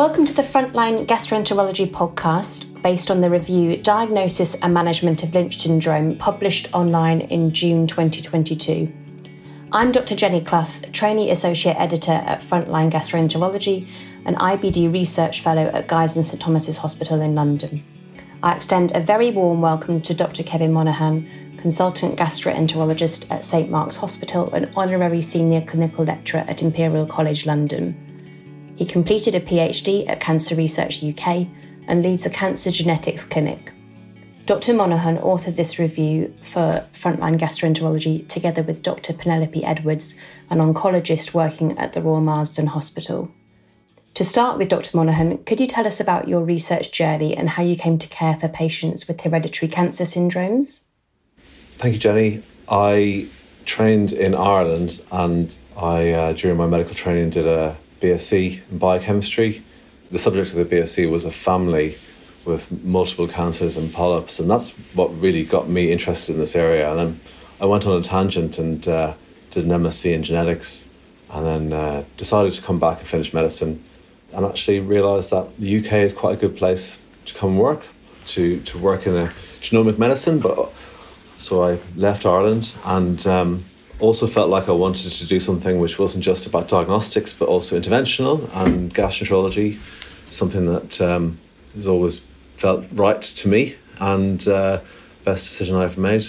Welcome to the Frontline Gastroenterology podcast, based on the review Diagnosis and Management of Lynch Syndrome, published online in June 2022. I'm Dr. Jenny Clough, Trainee Associate Editor at Frontline Gastroenterology and IBD Research Fellow at Guy's and St Thomas's Hospital in London. I extend a very warm welcome to Dr. Kevin Monahan, Consultant Gastroenterologist at St Mark's Hospital and Honorary Senior Clinical Lecturer at Imperial College London. He completed a PhD at Cancer Research UK and leads a cancer genetics clinic. Dr. Monahan authored this review for Frontline Gastroenterology together with Dr. Penelope Edwards, an oncologist working at the Royal Marsden Hospital. To start with, Dr. Monahan, could you tell us about your research journey and how you came to care for patients with hereditary cancer syndromes? Thank you, Jenny. I trained in Ireland and I, uh, during my medical training, did a BSc in biochemistry. The subject of the BSc was a family with multiple cancers and polyps, and that's what really got me interested in this area. And then I went on a tangent and uh, did an MSc in genetics, and then uh, decided to come back and finish medicine, and actually realised that the UK is quite a good place to come work, to to work in a genomic medicine. But so I left Ireland and. Um, also felt like I wanted to do something which wasn't just about diagnostics but also interventional and gastroenterology, something that um, has always felt right to me and uh, best decision I've made.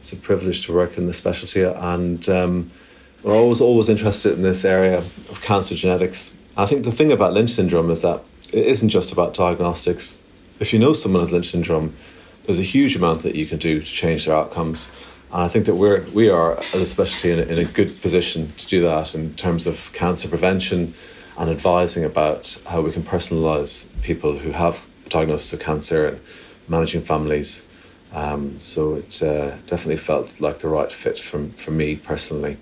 It's a privilege to work in this specialty, and um, we're always always interested in this area of cancer genetics. I think the thing about Lynch syndrome is that it isn't just about diagnostics. If you know someone has Lynch syndrome, there's a huge amount that you can do to change their outcomes. And I think that we're we are as a specialty in a, in a good position to do that in terms of cancer prevention and advising about how we can personalise people who have a diagnosis of cancer and managing families. Um, so it uh, definitely felt like the right fit from for me personally.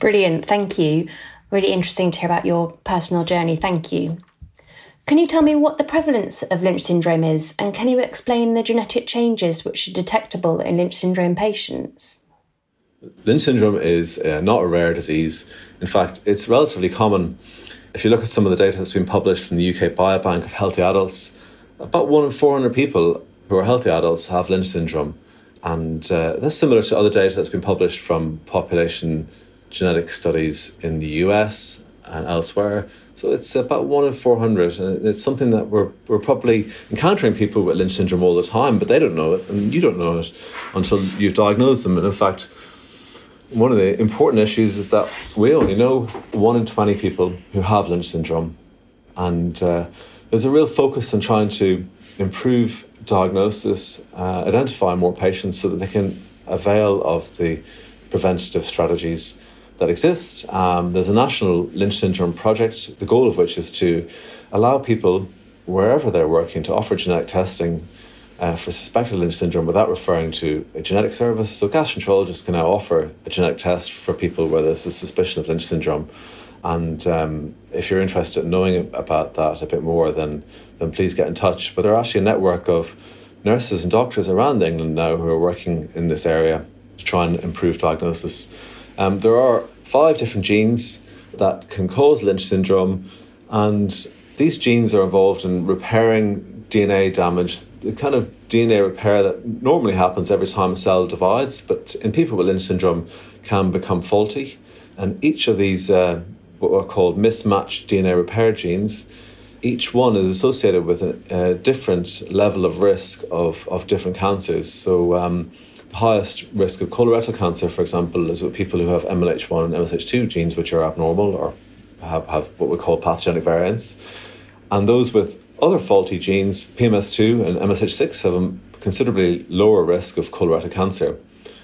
Brilliant, thank you. Really interesting to hear about your personal journey. Thank you. Can you tell me what the prevalence of Lynch syndrome is, and can you explain the genetic changes which are detectable in Lynch syndrome patients? Lynch syndrome is uh, not a rare disease. In fact, it's relatively common. If you look at some of the data that's been published from the UK Biobank of healthy adults, about one in 400 people who are healthy adults have Lynch syndrome. And uh, that's similar to other data that's been published from population genetic studies in the US and elsewhere. So it's about one in 400. And it's something that we're, we're probably encountering people with Lynch syndrome all the time, but they don't know it, and you don't know it until you've diagnosed them. And in fact, one of the important issues is that we only know one in 20 people who have Lynch syndrome. And uh, there's a real focus on trying to improve diagnosis, uh, identify more patients so that they can avail of the preventative strategies that exist. Um, there's a national Lynch syndrome project, the goal of which is to allow people, wherever they're working, to offer genetic testing uh, for suspected Lynch syndrome without referring to a genetic service. So gastroenterologists can now offer a genetic test for people where there's a suspicion of Lynch syndrome. And um, if you're interested in knowing about that a bit more, then then please get in touch. But there are actually a network of nurses and doctors around England now who are working in this area to try and improve diagnosis. Um, there are five different genes that can cause Lynch syndrome, and these genes are involved in repairing DNA damage, the kind of DNA repair that normally happens every time a cell divides, but in people with Lynch syndrome can become faulty. And each of these uh, what are called mismatched DNA repair genes. Each one is associated with a, a different level of risk of, of different cancers. So, um, highest risk of colorectal cancer, for example, is with people who have MLH1 and MSH2 genes, which are abnormal or have, have what we call pathogenic variants. And those with other faulty genes, PMS2 and MSH6, have a considerably lower risk of colorectal cancer.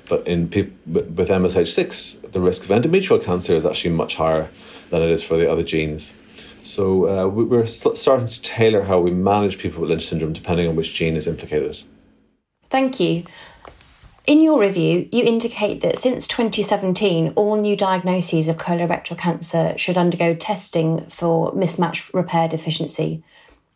But in people with MSH6, the risk of endometrial cancer is actually much higher than it is for the other genes. So uh, we're starting to tailor how we manage people with Lynch syndrome depending on which gene is implicated. Thank you. In your review, you indicate that since 2017, all new diagnoses of colorectal cancer should undergo testing for mismatch repair deficiency.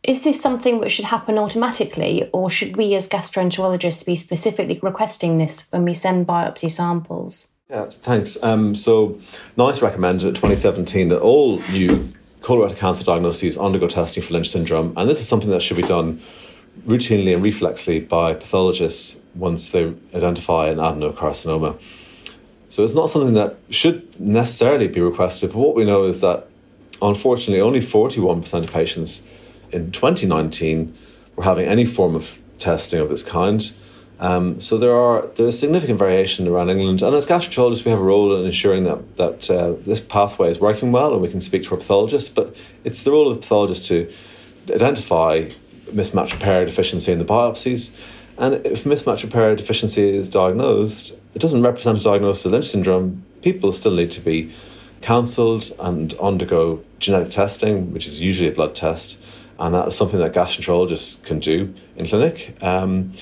Is this something which should happen automatically, or should we as gastroenterologists be specifically requesting this when we send biopsy samples? Yeah, thanks. Um, so, NICE recommended in 2017 that all new colorectal cancer diagnoses undergo testing for Lynch syndrome, and this is something that should be done routinely and reflexly by pathologists once they identify an adenocarcinoma. So it's not something that should necessarily be requested, but what we know is that unfortunately only 41% of patients in 2019 were having any form of testing of this kind. Um, so there are there's significant variation around England, and as gastroenterologists, we have a role in ensuring that that uh, this pathway is working well, and we can speak to our pathologists. But it's the role of the pathologist to identify mismatch repair deficiency in the biopsies, and if mismatch repair deficiency is diagnosed, it doesn't represent a diagnosis of Lynch syndrome. People still need to be counselled and undergo genetic testing, which is usually a blood test, and that is something that gastroenterologists can do in clinic. Um,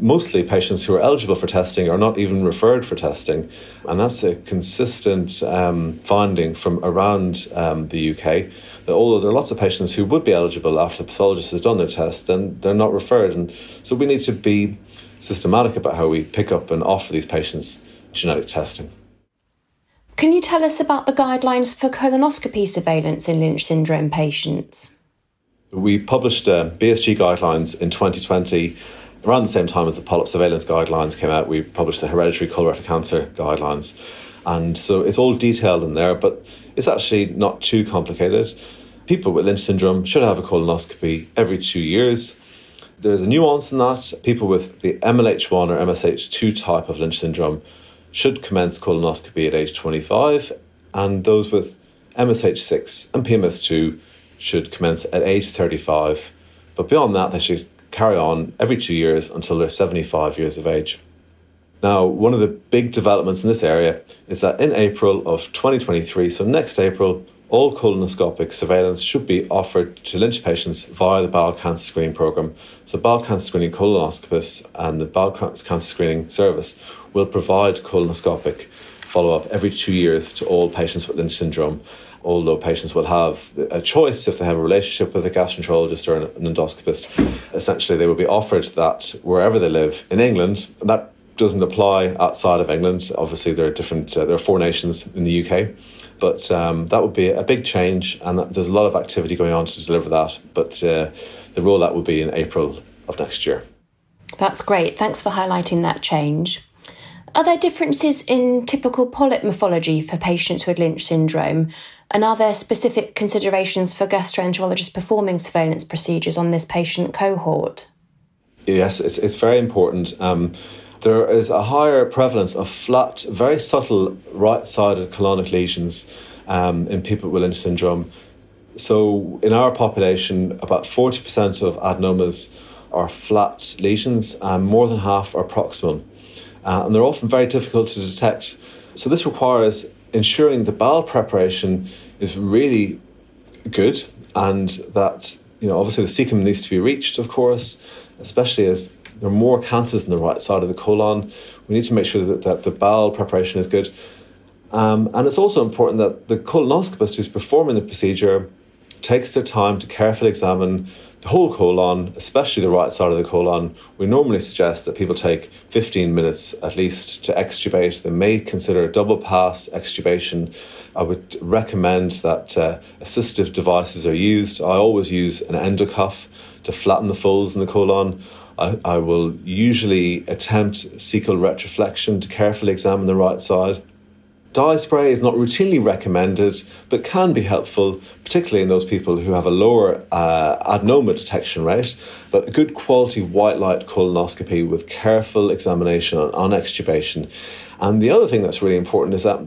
mostly patients who are eligible for testing are not even referred for testing. And that's a consistent um, finding from around um, the UK although there are lots of patients who would be eligible after the pathologist has done their test, then they're not referred. And so we need to be systematic about how we pick up and offer these patients genetic testing. Can you tell us about the guidelines for colonoscopy surveillance in Lynch syndrome patients? We published uh, BSG guidelines in 2020 around the same time as the polyp surveillance guidelines came out, we published the hereditary colorectal cancer guidelines. And so it's all detailed in there, but it's actually not too complicated. People with Lynch syndrome should have a colonoscopy every two years. There's a nuance in that. People with the MLH1 or MSH2 type of Lynch syndrome should commence colonoscopy at age 25, and those with MSH6 and PMS2 should commence at age 35. But beyond that, they should carry on every two years until they're 75 years of age. Now, one of the big developments in this area is that in April of 2023, so next April, all colonoscopic surveillance should be offered to Lynch patients via the bowel cancer screening program. So, bowel cancer screening colonoscopists and the bowel cancer screening service will provide colonoscopic follow up every two years to all patients with Lynch syndrome although patients will have a choice if they have a relationship with a gastroenterologist or an endoscopist. Essentially, they will be offered that wherever they live in England. That doesn't apply outside of England. Obviously, there are different. Uh, there are four nations in the UK, but um, that would be a big change, and that, there's a lot of activity going on to deliver that. But uh, the rollout will be in April of next year. That's great. Thanks for highlighting that change. Are there differences in typical polyp morphology for patients with Lynch syndrome? And are there specific considerations for gastroenterologists performing surveillance procedures on this patient cohort? Yes, it's, it's very important. Um, there is a higher prevalence of flat, very subtle right sided colonic lesions um, in people with Lynch syndrome. So, in our population, about 40% of adenomas are flat lesions, and more than half are proximal. Uh, and they're often very difficult to detect. So, this requires ensuring the bowel preparation is really good and that, you know, obviously the cecum needs to be reached, of course, especially as there are more cancers in the right side of the colon. We need to make sure that, that the bowel preparation is good. Um, and it's also important that the colonoscopist who's performing the procedure takes their time to carefully examine the whole colon, especially the right side of the colon, we normally suggest that people take 15 minutes at least to extubate. They may consider a double pass extubation. I would recommend that uh, assistive devices are used. I always use an endocuff to flatten the folds in the colon. I, I will usually attempt cecal retroflexion to carefully examine the right side. Dye spray is not routinely recommended, but can be helpful, particularly in those people who have a lower uh, adenoma detection rate. But a good quality white light colonoscopy with careful examination on, on extubation. And the other thing that's really important is that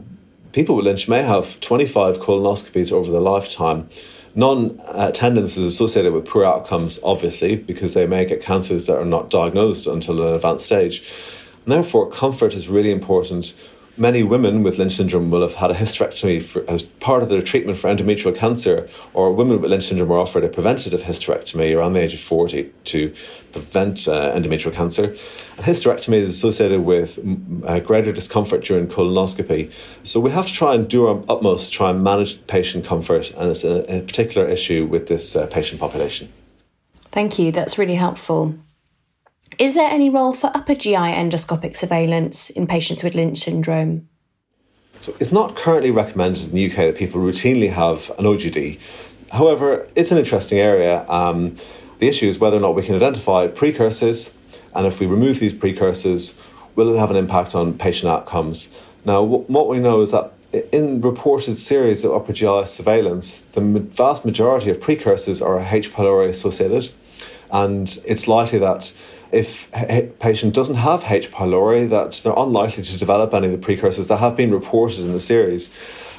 people with Lynch may have 25 colonoscopies over their lifetime. Non uh, attendance is associated with poor outcomes, obviously, because they may get cancers that are not diagnosed until an advanced stage. And therefore, comfort is really important Many women with Lynch syndrome will have had a hysterectomy for, as part of their treatment for endometrial cancer, or women with Lynch syndrome are offered a preventative hysterectomy around the age of 40 to prevent uh, endometrial cancer. And hysterectomy is associated with uh, greater discomfort during colonoscopy. So we have to try and do our utmost to try and manage patient comfort, and it's a, a particular issue with this uh, patient population. Thank you, that's really helpful. Is there any role for upper GI endoscopic surveillance in patients with Lynch syndrome? So it's not currently recommended in the UK that people routinely have an OGD. However, it's an interesting area. Um, the issue is whether or not we can identify precursors, and if we remove these precursors, will it have an impact on patient outcomes? Now, what we know is that in reported series of upper GI surveillance, the vast majority of precursors are H. pylori associated, and it's likely that if a patient doesn't have H. pylori, that they're unlikely to develop any of the precursors that have been reported in the series.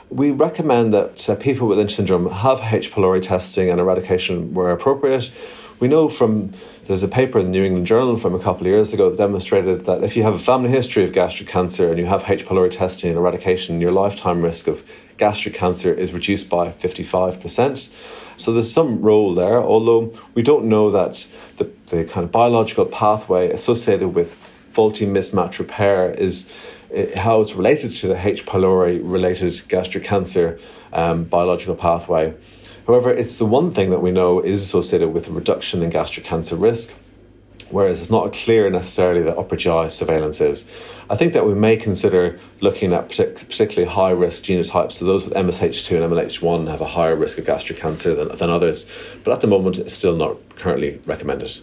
We recommend that uh, people with Lynch syndrome have H. pylori testing and eradication where appropriate. We know from there's a paper in the New England Journal from a couple of years ago that demonstrated that if you have a family history of gastric cancer and you have H. pylori testing and eradication, your lifetime risk of gastric cancer is reduced by 55%. So there's some role there, although we don't know that the, the kind of biological pathway associated with faulty mismatch repair is eh, how it's related to the H. pylori related gastric cancer um, biological pathway. However, it's the one thing that we know is associated with a reduction in gastric cancer risk, whereas it's not clear necessarily that upper GI surveillance is. I think that we may consider looking at partic- particularly high risk genotypes. So those with MSH2 and MLH1 have a higher risk of gastric cancer than, than others, but at the moment it's still not currently recommended.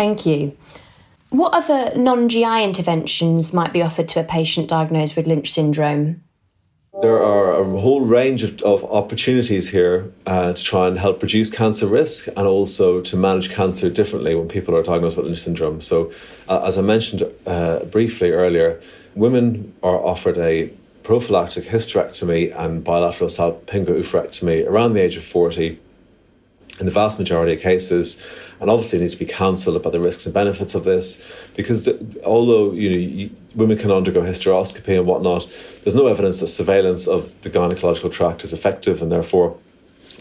Thank you. What other non GI interventions might be offered to a patient diagnosed with Lynch syndrome? There are a whole range of, of opportunities here uh, to try and help reduce cancer risk and also to manage cancer differently when people are diagnosed with Lynch syndrome. So, uh, as I mentioned uh, briefly earlier, women are offered a prophylactic hysterectomy and bilateral salpingo-oophorectomy around the age of 40 in the vast majority of cases and obviously need to be counselled about the risks and benefits of this because the, although you know you, women can undergo hysteroscopy and whatnot there's no evidence that surveillance of the gynecological tract is effective and therefore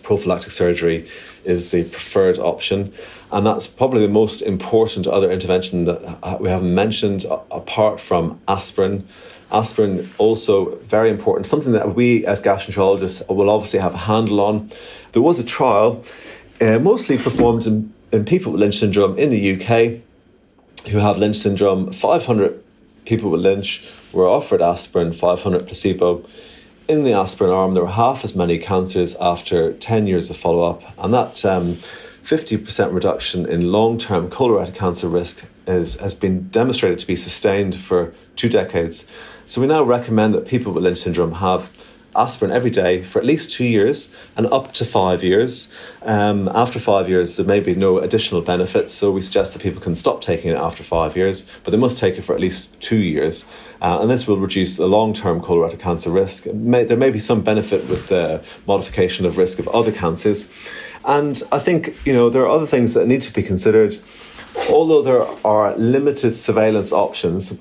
prophylactic surgery is the preferred option. And that's probably the most important other intervention that we haven't mentioned apart from aspirin. Aspirin also very important something that we as gastroenterologists will obviously have a handle on. There was a trial uh, mostly performed in, in people with Lynch syndrome in the UK who have Lynch syndrome. 500 people with Lynch were offered aspirin, 500 placebo. In the aspirin arm, there were half as many cancers after 10 years of follow up, and that um, 50% reduction in long term colorectal cancer risk is, has been demonstrated to be sustained for two decades. So, we now recommend that people with Lynch syndrome have aspirin every day for at least two years and up to five years. Um, after five years, there may be no additional benefits, so we suggest that people can stop taking it after five years, but they must take it for at least two years. Uh, and this will reduce the long term colorectal cancer risk. May, there may be some benefit with the modification of risk of other cancers. And I think, you know, there are other things that need to be considered. Although there are limited surveillance options,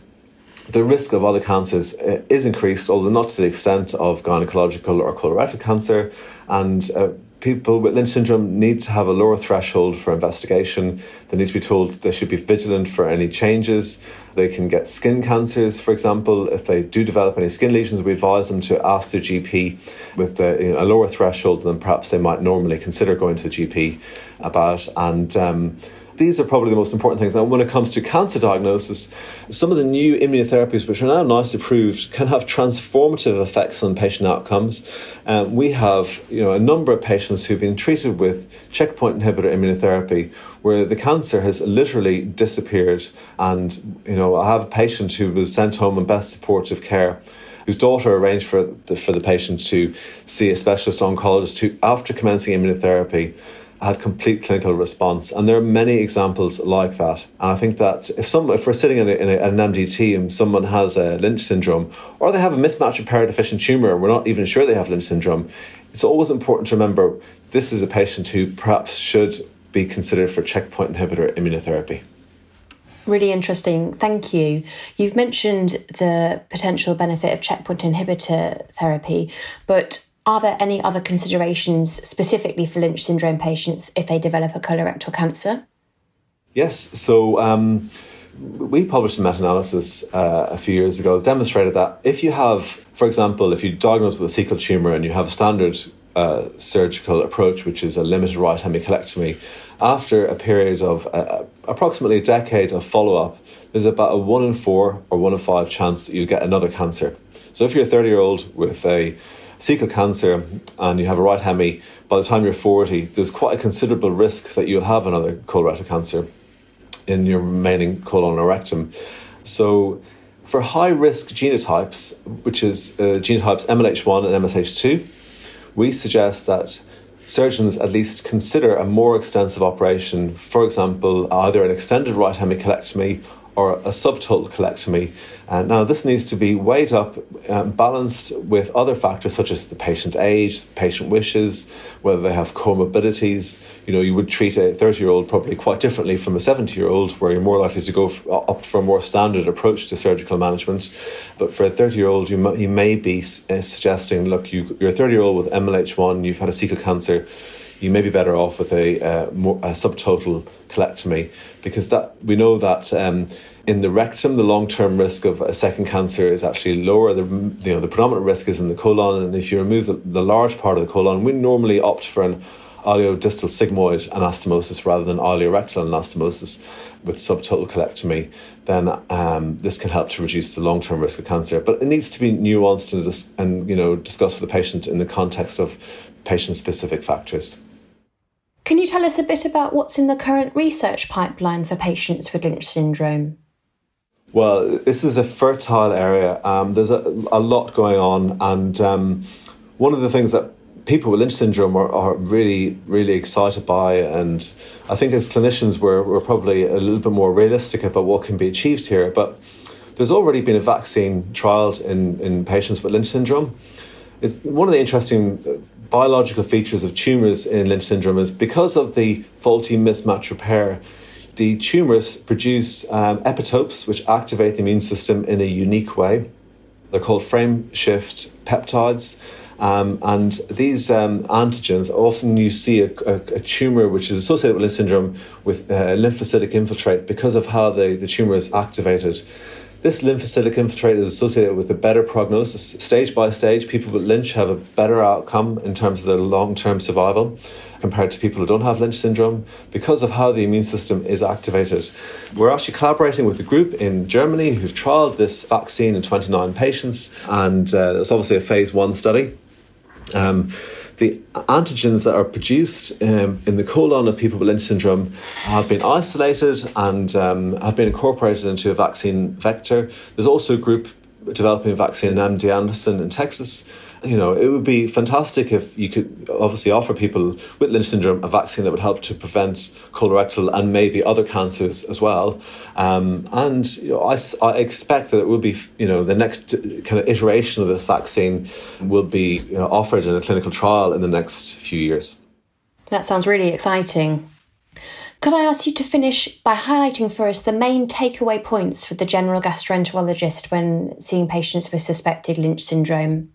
the risk of other cancers uh, is increased, although not to the extent of gynecological or colorectal cancer. And uh, people with Lynch syndrome need to have a lower threshold for investigation. They need to be told they should be vigilant for any changes. They can get skin cancers, for example. If they do develop any skin lesions, we advise them to ask their GP with the, you know, a lower threshold than perhaps they might normally consider going to the GP about. And um, these are probably the most important things. Now, when it comes to cancer diagnosis, some of the new immunotherapies, which are now NICE approved, can have transformative effects on patient outcomes. Um, we have, you know, a number of patients who've been treated with checkpoint inhibitor immunotherapy, where the cancer has literally disappeared. And you know, I have a patient who was sent home in best supportive care whose daughter arranged for the, for the patient to see a specialist oncologist who, after commencing immunotherapy, had complete clinical response. And there are many examples like that. And I think that if some, if we're sitting in, a, in a, an MDT team, someone has a Lynch syndrome, or they have a mismatch repair deficient tumor, we're not even sure they have Lynch syndrome, it's always important to remember this is a patient who perhaps should be considered for checkpoint inhibitor immunotherapy. Really interesting. Thank you. You've mentioned the potential benefit of checkpoint inhibitor therapy, but are there any other considerations specifically for Lynch syndrome patients if they develop a colorectal cancer? Yes. So um, we published a meta analysis uh, a few years ago that demonstrated that if you have, for example, if you diagnose with a cecal tumor and you have a standard uh, surgical approach, which is a limited right hemicolectomy, after a period of uh, approximately a decade of follow up, there's about a one in four or one in five chance that you'll get another cancer. So if you're a 30 year old with a cecal cancer and you have a right hemi, by the time you're 40, there's quite a considerable risk that you'll have another colorectal cancer in your remaining colon or rectum. So, for high risk genotypes, which is uh, genotypes MLH1 and MSH2, we suggest that surgeons at least consider a more extensive operation, for example, either an extended right hemicolectomy or a subtotal colectomy. Uh, now, this needs to be weighed up, um, balanced with other factors such as the patient age, patient wishes, whether they have comorbidities. You know, you would treat a 30 year old probably quite differently from a 70 year old, where you're more likely to go f- up for a more standard approach to surgical management. But for a 30 year old, you, you may be uh, suggesting look, you, you're a 30 year old with MLH1, you've had a cecal cancer you may be better off with a, uh, more, a subtotal colectomy because that we know that um, in the rectum the long-term risk of a second cancer is actually lower. The you know the predominant risk is in the colon, and if you remove the, the large part of the colon, we normally opt for an ileodistal sigmoid anastomosis rather than ileorectal anastomosis with subtotal colectomy, then um, this can help to reduce the long-term risk of cancer. But it needs to be nuanced and, and you know discussed with the patient in the context of patient-specific factors. Can you tell us a bit about what's in the current research pipeline for patients with Lynch syndrome? Well, this is a fertile area. Um, there's a, a, lot going on, and um, one of the things that people with Lynch syndrome are, are, really, really excited by, and I think as clinicians, we're, we're probably a little bit more realistic about what can be achieved here. But there's already been a vaccine trialed in, in patients with Lynch syndrome. It's one of the interesting biological features of tumours in Lynch syndrome is because of the faulty mismatch repair, the tumours produce um, epitopes which activate the immune system in a unique way. They're called frame shift peptides. Um, and these um, antigens, often you see a, a, a, tumor which is associated with Lynch syndrome with uh, lymphocytic infiltrate because of how the, the tumor is activated. This lymphocytic infiltrate is associated with a better prognosis. Stage by stage, people with Lynch have a better outcome in terms of their long term survival compared to people who don't have Lynch syndrome because of how the immune system is activated. We're actually collaborating with a group in Germany who've trialled this vaccine in 29 patients, and uh, it's obviously a phase one study. Um, the antigens that are produced um, in the colon of people with Lynch syndrome have been isolated and um, have been incorporated into a vaccine vector. There's also a group developing a vaccine in MD Anderson in Texas you know, it would be fantastic if you could obviously offer people with Lynch syndrome a vaccine that would help to prevent colorectal and maybe other cancers as well. Um, and you know, I, I expect that it will be, you know, the next kind of iteration of this vaccine will be you know, offered in a clinical trial in the next few years. That sounds really exciting. Could I ask you to finish by highlighting for us the main takeaway points for the general gastroenterologist when seeing patients with suspected Lynch syndrome?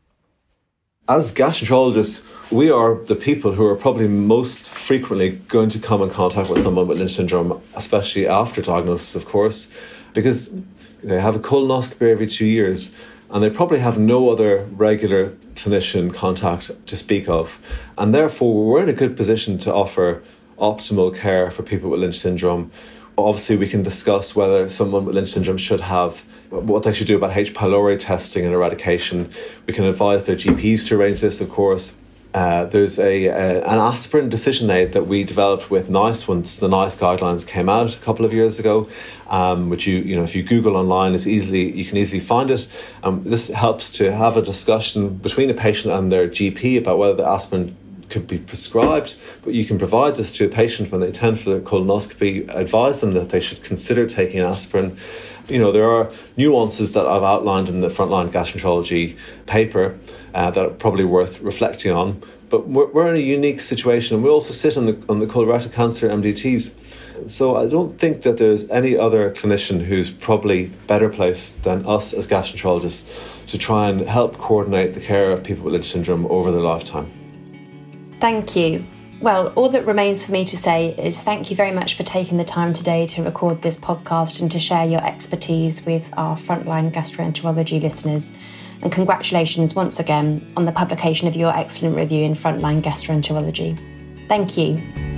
As gastroenterologists, we are the people who are probably most frequently going to come in contact with someone with Lynch syndrome, especially after diagnosis, of course, because they have a colonoscopy every two years and they probably have no other regular clinician contact to speak of. And therefore, we're in a good position to offer optimal care for people with Lynch syndrome. Obviously, we can discuss whether someone with Lynch syndrome should have what they should do about H. pylori testing and eradication. We can advise their GPs to arrange this, of course. Uh, there's a, a, an aspirin decision aid that we developed with NICE once the NICE guidelines came out a couple of years ago, um, which you you know if you Google online, it's easily you can easily find it. Um, this helps to have a discussion between a patient and their GP about whether the aspirin could be prescribed, but you can provide this to a patient when they attend for their colonoscopy, advise them that they should consider taking aspirin you know, there are nuances that I've outlined in the frontline gastroenterology paper uh, that are probably worth reflecting on. But we're, we're in a unique situation, and we also sit on the on the colorectal cancer MDTs. So I don't think that there's any other clinician who's probably better placed than us as gastroenterologists to try and help coordinate the care of people with Lynch syndrome over their lifetime. Thank you. Well, all that remains for me to say is thank you very much for taking the time today to record this podcast and to share your expertise with our frontline gastroenterology listeners. And congratulations once again on the publication of your excellent review in Frontline Gastroenterology. Thank you.